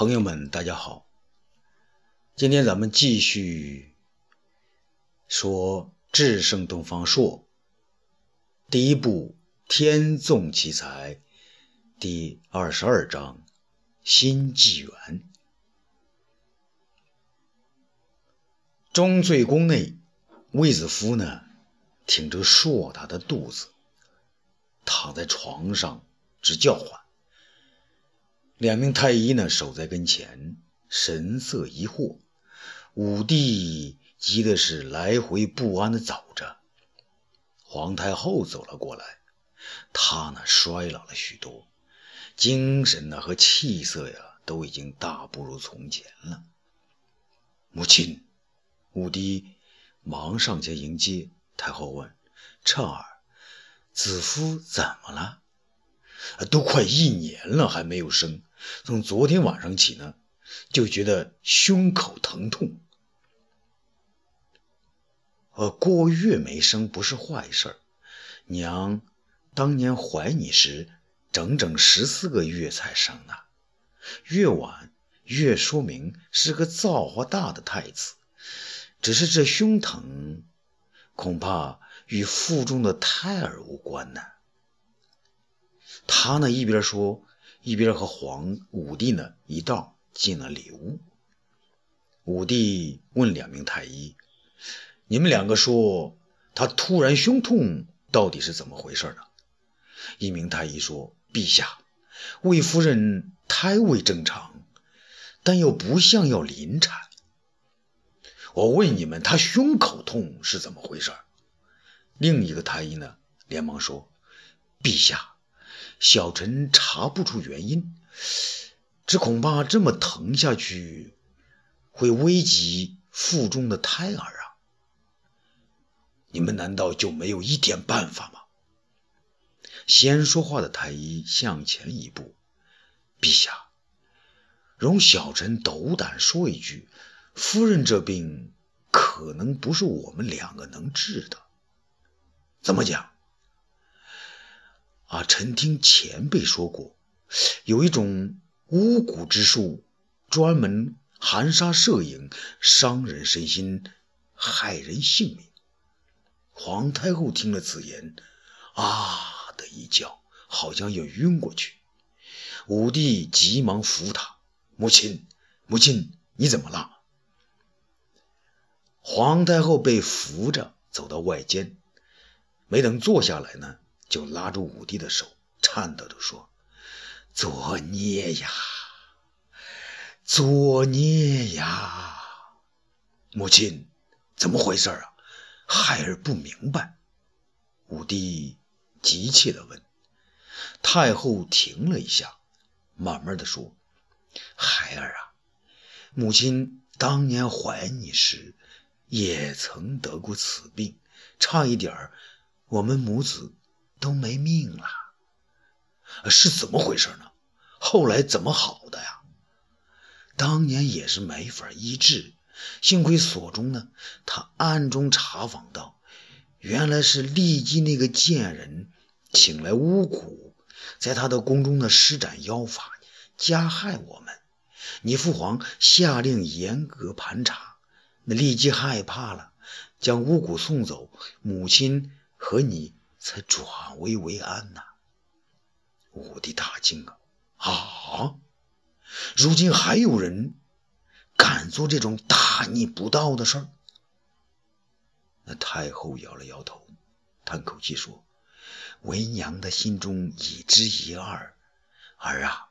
朋友们，大家好。今天咱们继续说《智胜东方朔》第一部《天纵奇才》第二十二章《新纪元》。中醉宫内，卫子夫呢，挺着硕大的肚子，躺在床上直叫唤。两名太医呢，守在跟前，神色疑惑。武帝急的是来回不安的走着。皇太后走了过来，她呢衰老了许多，精神呢和气色呀都已经大不如从前了。母亲，武帝忙上前迎接。太后问：“彻儿，子夫怎么了？都快一年了还没有生。”从昨天晚上起呢，就觉得胸口疼痛。呃，过月没生不是坏事儿娘当年怀你时，整整十四个月才生呢。越晚越说明是个造化大的太子。只是这胸疼，恐怕与腹中的胎儿无关呢。他呢一边说。一边和皇武帝呢一道进了里屋。武帝问两名太医：“你们两个说他突然胸痛，到底是怎么回事呢？”一名太医说：“陛下，魏夫人胎位正常，但又不像要临产。我问你们，他胸口痛是怎么回事？”另一个太医呢连忙说：“陛下。”小臣查不出原因，只恐怕这么疼下去，会危及腹中的胎儿啊！你们难道就没有一点办法吗？先说话的太医向前一步：“陛下，容小臣斗胆说一句，夫人这病可能不是我们两个能治的。怎么讲？”啊，臣听前辈说过，有一种巫蛊之术，专门含沙射影，伤人身心，害人性命。皇太后听了此言，啊的一叫，好像要晕过去。武帝急忙扶她：“母亲，母亲，你怎么了？”皇太后被扶着走到外间，没等坐下来呢。就拉住武帝的手，颤抖着说：“作孽呀，作孽呀！母亲，怎么回事啊？孩儿不明白。”武帝急切地问。太后停了一下，慢慢地说：“孩儿啊，母亲当年怀你时，也曾得过此病，差一点儿，我们母子……”都没命了，是怎么回事呢？后来怎么好的呀？当年也是没法医治，幸亏所中呢，他暗中查访到，原来是骊姬那个贱人请来巫蛊，在他的宫中呢施展妖法，加害我们。你父皇下令严格盘查，那骊姬害怕了，将巫蛊送走，母亲和你。才转危为安呐！武帝大惊啊！啊！如今还有人敢做这种大逆不道的事儿？那太后摇了摇头，叹口气说：“为娘的心中已知一二。儿啊，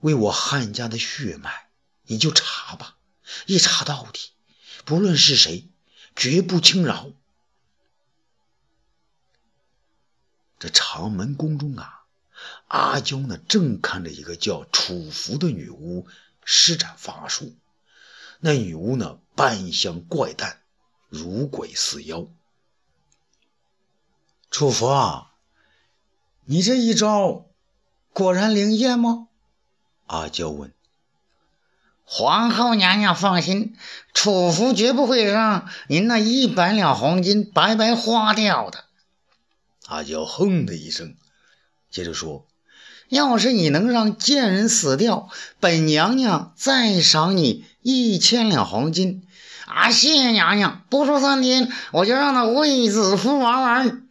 为我汉家的血脉，你就查吧，一查到底，不论是谁，绝不轻饶。”这长门宫中啊，阿娇呢正看着一个叫楚服的女巫施展法术。那女巫呢扮相怪诞，如鬼似妖。楚服啊，你这一招果然灵验吗？阿娇问。皇后娘娘放心，楚服绝不会让您那一百两黄金白白花掉的。阿娇哼的一声，接着说：“要是你能让贱人死掉，本娘娘再赏你一千两黄金。啊，谢谢娘娘！不出三天，我就让那卫子夫玩完。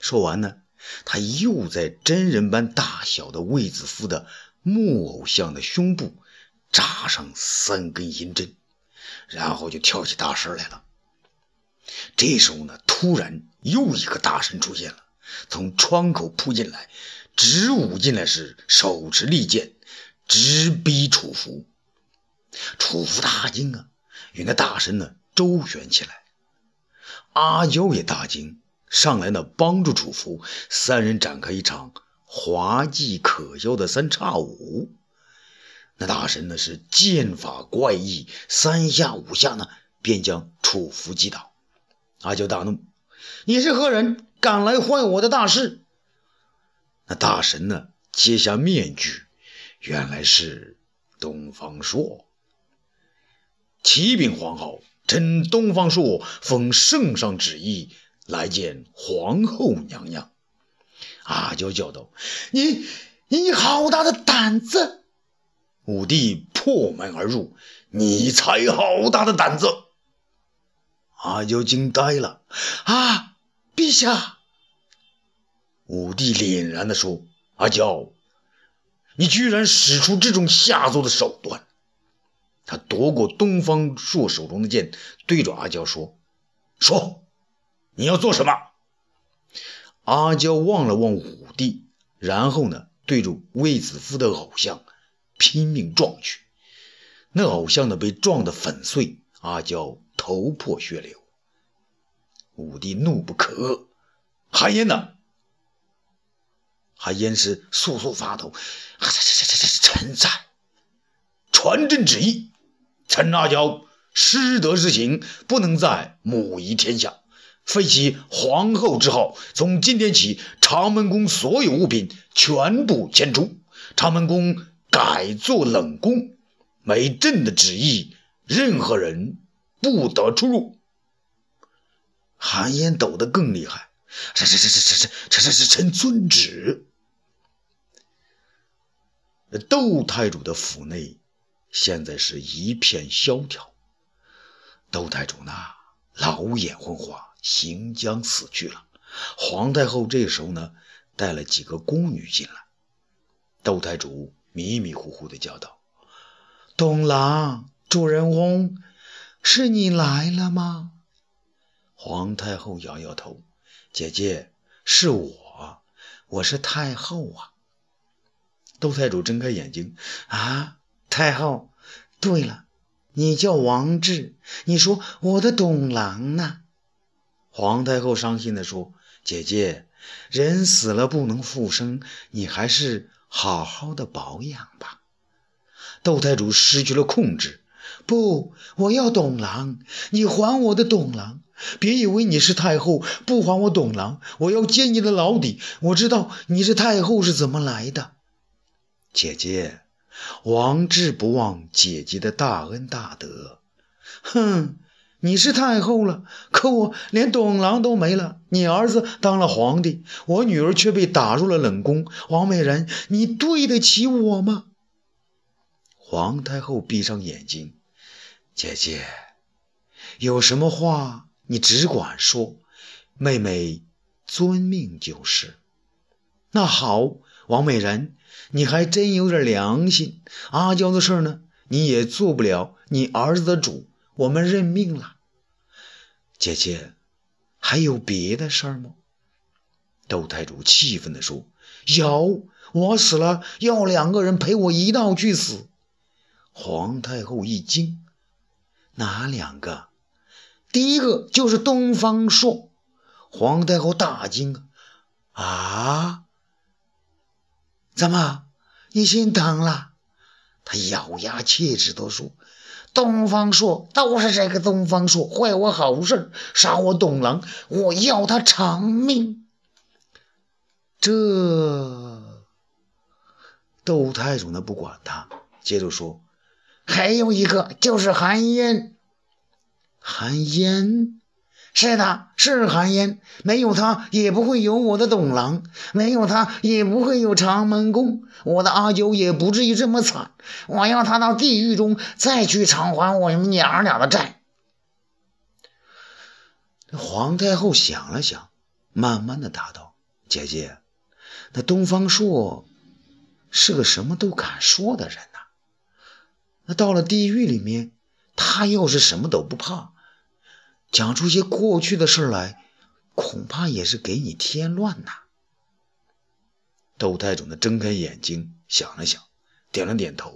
说完呢，他又在真人般大小的卫子夫的木偶像的胸部扎上三根银针，然后就跳起大神来了。这时候呢，突然又一个大神出现了，从窗口扑进来，直舞进来时手持利剑，直逼楚服。楚服大惊啊，与那大神呢周旋起来。阿娇也大惊，上来呢帮助楚服，三人展开一场滑稽可笑的三叉舞。那大神呢是剑法怪异，三下五下呢便将楚服击倒。阿娇大怒：“你是何人？敢来坏我的大事？”那大神呢？揭下面具，原来是东方朔。启禀皇后，臣东方朔奉圣上旨意来见皇后娘娘。阿娇叫道：“你，你好大的胆子！”武帝破门而入：“你才好大的胆子！”阿娇惊呆了，啊，陛下！武帝凛然地说：“阿娇，你居然使出这种下作的手段！”他夺过东方朔手中的剑，对着阿娇说：“说，你要做什么？”阿娇望了望武帝，然后呢，对着卫子夫的偶像拼命撞去。那偶像呢，被撞得粉碎。阿娇。头破血流，武帝怒不可遏。韩嫣呢？韩嫣是簌簌发抖。这这这这这臣在，传朕旨意，臣阿娇失德之行，不能再母仪天下，废其皇后之号。从今天起，长门宫所有物品全部迁出，长门宫改做冷宫。没朕的旨意，任何人。不得出入。韩嫣抖得更厉害。这这这这这这这这是臣遵旨。窦太主的府内现在是一片萧条。窦太主呢，老眼昏花，行将死去了。皇太后这时候呢，带了几个宫女进来。窦太主迷迷糊糊的叫道：“东郎，主人翁。”是你来了吗？皇太后摇摇头，姐姐，是我，我是太后啊。窦太主睁开眼睛，啊，太后，对了，你叫王志，你说我的董郎呢？皇太后伤心地说：“姐姐，人死了不能复生，你还是好好的保养吧。”窦太主失去了控制。不，我要董郎，你还我的董郎！别以为你是太后不还我董郎，我要揭你的老底！我知道你是太后是怎么来的。姐姐，王志不忘姐姐的大恩大德。哼，你是太后了，可我连董郎都没了。你儿子当了皇帝，我女儿却被打入了冷宫。王美人，你对得起我吗？皇太后闭上眼睛。姐姐，有什么话你只管说，妹妹遵命就是。那好，王美人，你还真有点良心。阿娇的事呢，你也做不了你儿子的主，我们认命了。姐姐，还有别的事儿吗？窦太主气愤地说：“有，我死了要两个人陪我一道去死。”皇太后一惊。哪两个？第一个就是东方朔。皇太后大惊啊！怎么，你心疼了？他咬牙切齿地说：“东方朔都是这个东方朔坏我好事，杀我董郎，我要他偿命。”这窦太守呢，不管他，接着说。还有一个就是韩嫣，韩嫣，是的，是韩嫣，没有她也不会有我的董郎，没有她也不会有长门宫，我的阿九也不至于这么惨。我要他到地狱中再去偿还我们娘俩的债。皇太后想了想，慢慢的答道：“姐姐，那东方朔是个什么都敢说的人呐。到了地狱里面，他要是什么都不怕。”讲出些过去的事来，恐怕也是给你添乱呐。窦太总的睁开眼睛想了想，点了点头。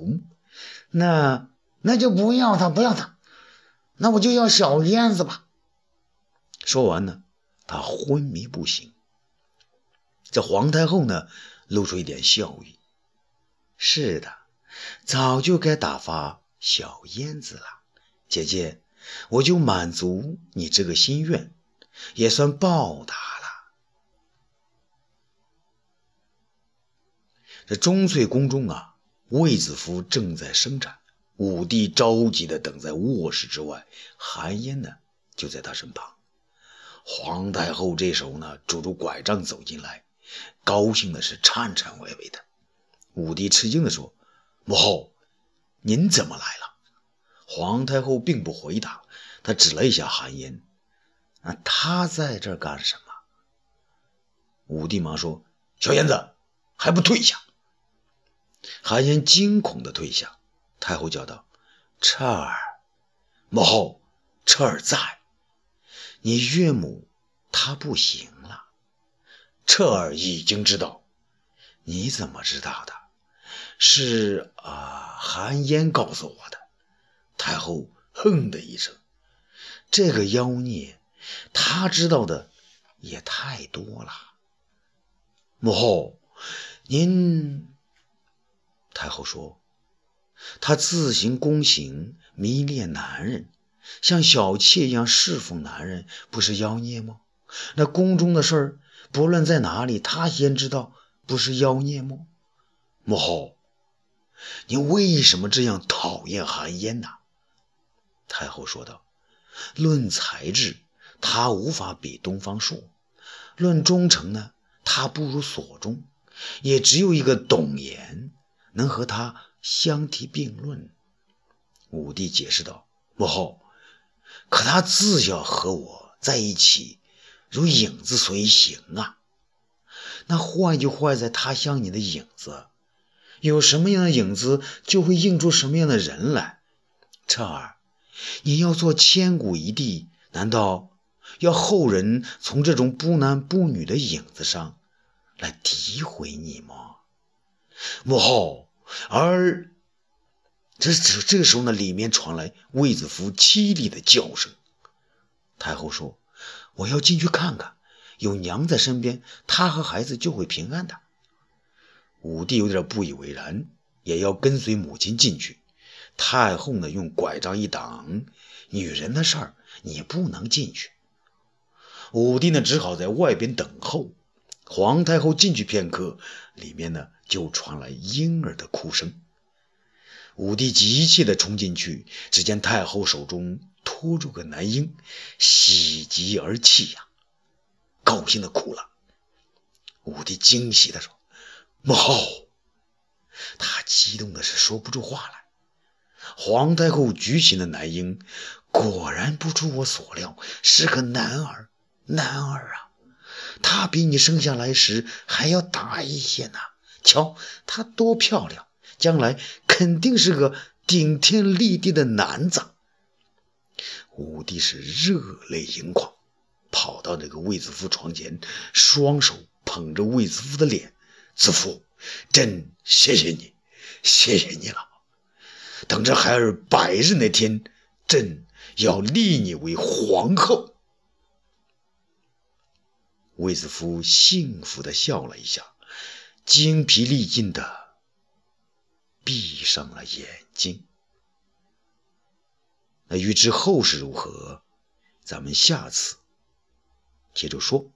那那就不要他，不要他，那我就要小燕子吧。说完呢，他昏迷不醒。这皇太后呢，露出一点笑意。是的，早就该打发小燕子了，姐姐。我就满足你这个心愿，也算报答了。这钟粹宫中啊，卫子夫正在生产，武帝着急的等在卧室之外，韩嫣呢就在他身旁。皇太后这时候呢，拄着拐杖走进来，高兴的是颤颤巍巍的。武帝吃惊的说：“母后，您怎么来了？”皇太后并不回答，她指了一下韩嫣：“啊，她在这干什么？”武帝忙说：“小燕子，还不退下！”韩嫣惊恐的退下。太后叫道：“彻儿，母后，彻儿在。你岳母她不行了。彻儿已经知道。你怎么知道的？是啊，韩嫣告诉我的。”太后哼的一声，这个妖孽，他知道的也太多了。母后，您……太后说，她自行宫刑，迷恋男人，像小妾一样侍奉男人，不是妖孽吗？那宫中的事儿，不论在哪里，她先知道，不是妖孽吗？母后，你为什么这样讨厌韩嫣呢？太后说道：“论才智，他无法比东方朔；论忠诚呢，他不如索中。也只有一个董岩能和他相提并论。”武帝解释道：“母后，可他自小和我在一起，如影子随形啊。那坏就坏在他像你的影子，有什么样的影子，就会映出什么样的人来。彻儿。”你要做千古一帝，难道要后人从这种不男不女的影子上来诋毁你吗？母后，而这这这个时候呢，里面传来卫子夫凄厉的叫声。太后说：“我要进去看看，有娘在身边，她和孩子就会平安的。”武帝有点不以为然，也要跟随母亲进去。太后呢，用拐杖一挡，女人的事儿你不能进去。武帝呢，只好在外边等候。皇太后进去片刻，里面呢就传来婴儿的哭声。武帝急切地冲进去，只见太后手中托住个男婴，喜极而泣呀，高兴的哭了。武帝惊喜地说：“母后！”他激动的是说不出话来。皇太后举起的男婴，果然不出我所料，是个男儿。男儿啊，他比你生下来时还要大一些呢。瞧他多漂亮，将来肯定是个顶天立地的男子。武帝是热泪盈眶，跑到那个卫子夫床前，双手捧着卫子夫的脸：“子夫，朕谢谢你，谢谢你了。”等着孩儿百日那天，朕要立你为皇后。卫子夫幸福的笑了一下，精疲力尽的闭上了眼睛。那欲知后事如何，咱们下次接着说。